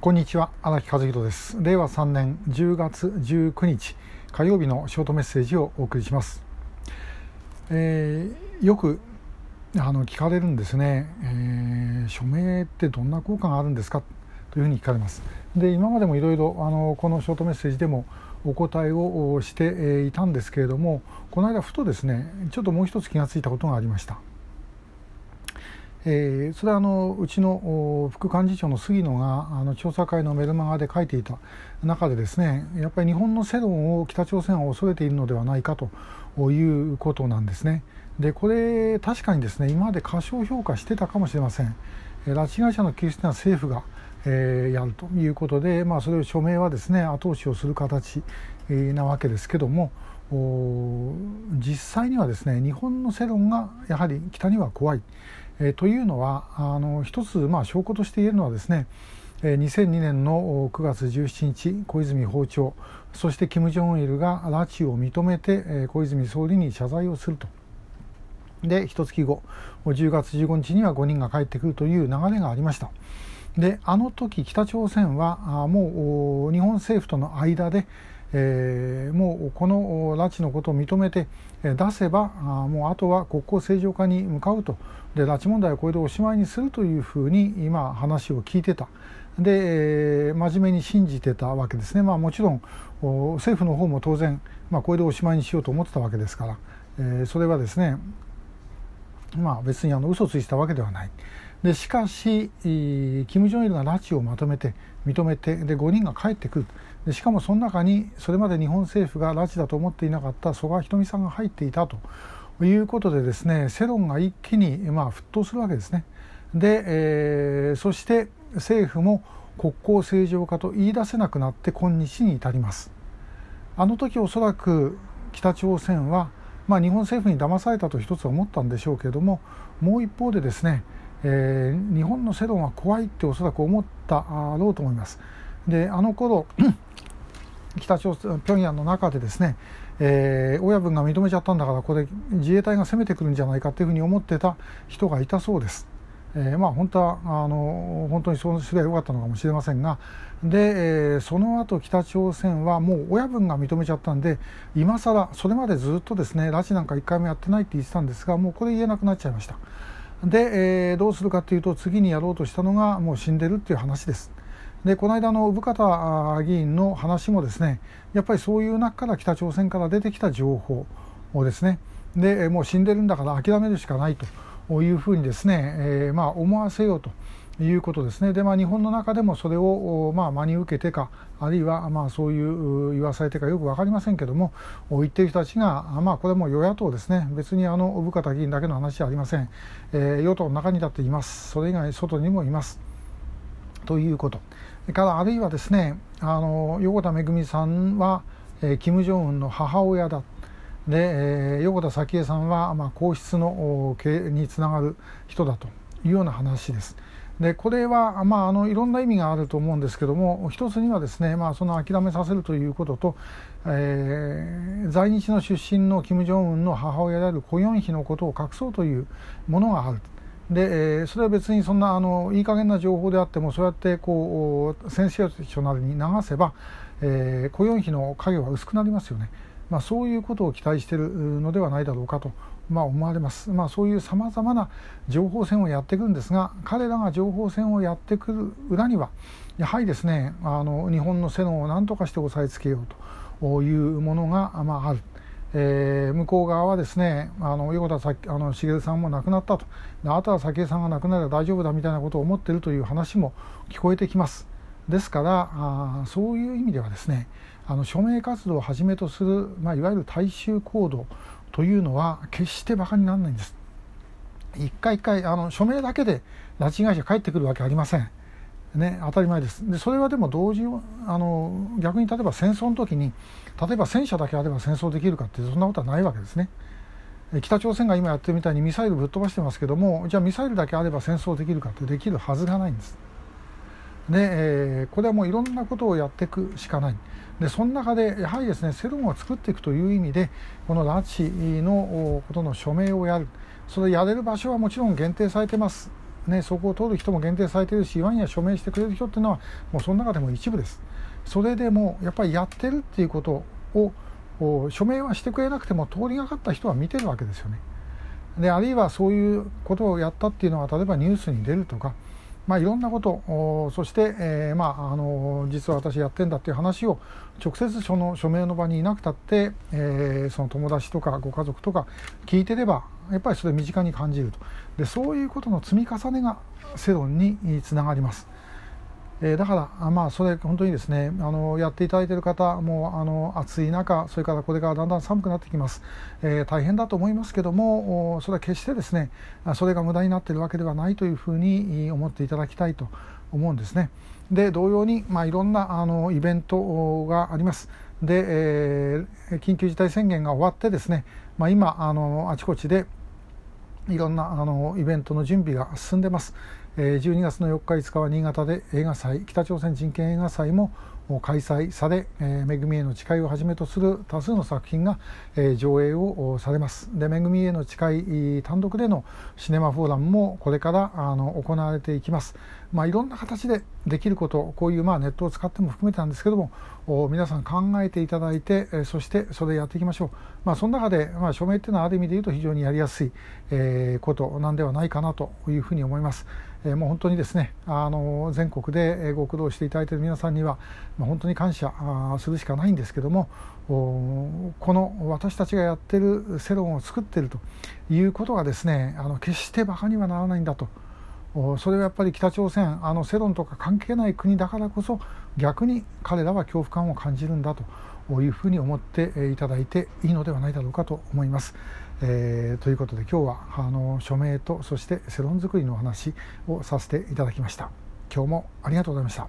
こんにちは荒木和弘です。令和3年10月19日火曜日のショートメッセージをお送りします、えー、よくあの聞かれるんですね、えー、署名ってどんな効果があるんですか？というふうに聞かれます。で今までもいろいろあのこのショートメッセージでもお答えをしていたんですけれどもこの間ふとですねちょっともう一つ気がついたことがありました。えー、それはあのうちの副幹事長の杉野があの調査会のメルマガで書いていた中でですねやっぱり日本の世論を北朝鮮は恐れているのではないかということなんですね。でこれ確かにですね今まで過小評価してたかもしれません。拉致被害者の救出は政府が、えー、やるということで、まあ、それを署名はですね後押しをする形、なわけですけども実際にはですね日本の世論がやはり北には怖い。え、というのはあの一つ、まあ、証拠として言えるのはですね2002年の9月17日小泉訪朝そして金正恩が拉致を認めて小泉総理に謝罪をすると。で一月後10月15日には5人が帰ってくるという流れがありました。であの時北朝鮮はもう日本政府との間でえー、もうこの拉致のことを認めて出せばもうあとは国交正常化に向かうと。で拉致問題をこれでおしまいにするというふうに今話を聞いてた。で、えー、真面目に信じてたわけですね、まあ、もちろん政府の方も当然、まあ、これでおしまいにしようと思ってたわけですから、えー、それはですねまあ別にあの嘘ついてたわけではない。でしかし金正日が拉致をまとめて認めてで5人が帰ってくるでしかもその中にそれまで日本政府が拉致だと思っていなかった曽我ひとみさんが入っていたということでですね世論が一気にまあ沸騰するわけですね。で、えー、そして政府も国交正常化と言い出せなくなって今日に至ります。あの時おそらく北朝鮮は、まあ、日本政府に騙されたと一つは思ったんでしょうけれどももう一方でですねえー、日本の世論は怖いっておそらく思ったろうと思います。であの頃 北朝鮮平壌の中でですね、えー、親分が認めちゃったんだからこれ自衛隊が攻めてくるんじゃないかというふうに思ってた人がいたそうです。えー、まあ本当はあの本当にそうすればよかったのかもしれませんがで、えー、その後北朝鮮はもう親分が認めちゃったんで今更それまでずっとですね拉致なんか1回もやってないって言ってたんですがもうこれ言えなくなっちゃいました。で、えー、どうするかというと次にやろうとしたのがもう死んでるっていう話です。でこの間の生方議員の話もですねやっぱりそういう中から北朝鮮から出てきた情報をですねでもう死んでるんだから諦めるしかないというふうにですね、えー、まあ思わせようということですね。で、まあ、日本の中でもそれを、まあ、真に受けてかあるいは、まあ、そういう言わされてかよく分かりませんけども言っている人たちが、まあ、これも与野党ですね。別にあの生方議員だけの話じゃありません、えー、与党の中にだっています。それ以外外にもいます。ということ。からあるいはですねあの横田めぐみさんは、えー、金正恩の母親だ。で、えー、横田早紀江さんは、まあ、皇室の経につながる人だというような話です。でこれは、まあ、あのいろんな意味があると思うんですけども一つにはですね、まあ、その諦めさせるということと、えー、在日の出身の金正恩の母親であるコ・ヨンヒのことを隠そうというものがある。で、えー、それは別にそんなあのいい加減な情報であってもそうやってこうセンセーショナルに流せば、えー、コ・ヨンヒの影は薄くなりますよね。まあ、そういうことを期待しているのではないだろうかとまあ、思われます、まあ、そういうさまざまな情報戦をやっていくんですが彼らが情報戦をやってくる裏にはやはりですねあの日本の世論を何とかして押さえつけようというものが、まあ、ある。えー、向こう側はですねあの横田さあの茂さんも亡くなったと。あとは早紀江さんが亡くなれば大丈夫だみたいなことを思っているという話も聞こえてきます。ですからあそういう意味ではですねあの署名活動をはじめとする、まあ、いわゆる大衆行動というのは決して馬鹿にならないんです。一回一回あの署名だけで拉致被害者帰ってくるわけありません。ね、当たり前です。でそれはでも同時あの逆に例えば戦争の時に例えば戦車だけあれば戦争できるかってそんなことはないわけですね。北朝鮮が今やってるみたいにミサイルぶっ飛ばしてますけどもじゃあミサイルだけあれば戦争できるかってできるはずがないんです。で、えー、これはもういろんなことをやっていくしかない。でその中でやはりですね世論を作っていくという意味でこの拉致のことの署名をやるそれやれる場所はもちろん限定されてますね、そこを通る人も限定されてるし、ワンや署名してくれる人っていうのは、もうその中でも一部です。それでもやっぱりやってるっていうことを署名はしてくれなくても通りがかった人は見てるわけですよね。であるいはそういうことをやったっていうのは例えばニュースに出るとか、まあ、いろんなことそして、えー、まあ、あの実は私やってんだっていう話を直接その署名の場にいなくたって、えー、その友達とかご家族とか聞いてればやっぱりそれ身近に感じるとでそういうことの積み重ねが世論につながります。えー、だから、まあ、それ本当にですねあのやっていただいている方もあの暑い中それからこれからだんだん寒くなってきます、えー、大変だと思いますけどもそれは決してですねそれが無駄になっているわけではないというふうに思っていただきたいと思うんですね。で同様に、まあ、いろんなあのイベントがあります。で、えー、緊急事態宣言が終わってですね、まあ、今あのあちこちでいろんなあのイベントの準備が進んでます。12月の4日5日は新潟で映画祭北朝鮮人権映画祭も開催され「めぐみへの誓い」をはじめとする多数の作品が上映をされますで恵みへの誓い単独でのシネマフォーラムもこれからあの行われていきます、まあ、いろんな形でできることこういうまあネットを使っても含めてなんですけども皆さん考えていただいてそしてそれやっていきましょう、まあ、その中で、まあ、署名っていうのはある意味で言うと非常にやりやすい、えことなんではないかなというふうに思います。えもう本当にですねあの全国でご苦労していただいている皆さんには、まあ、本当に感謝するしかないんですけどもこの私たちがやってる世論を作っているということがですねあの決して馬鹿にはならないんだと。それはやっぱり北朝鮮あの世論とか関係ない国だからこそ逆に彼らは恐怖感を感じるんだというふうに思っていただいていいのではないだろうかと思います。えー、ということで今日はあの署名とそして世論作りのお話をさせていただきました今日もありがとうございました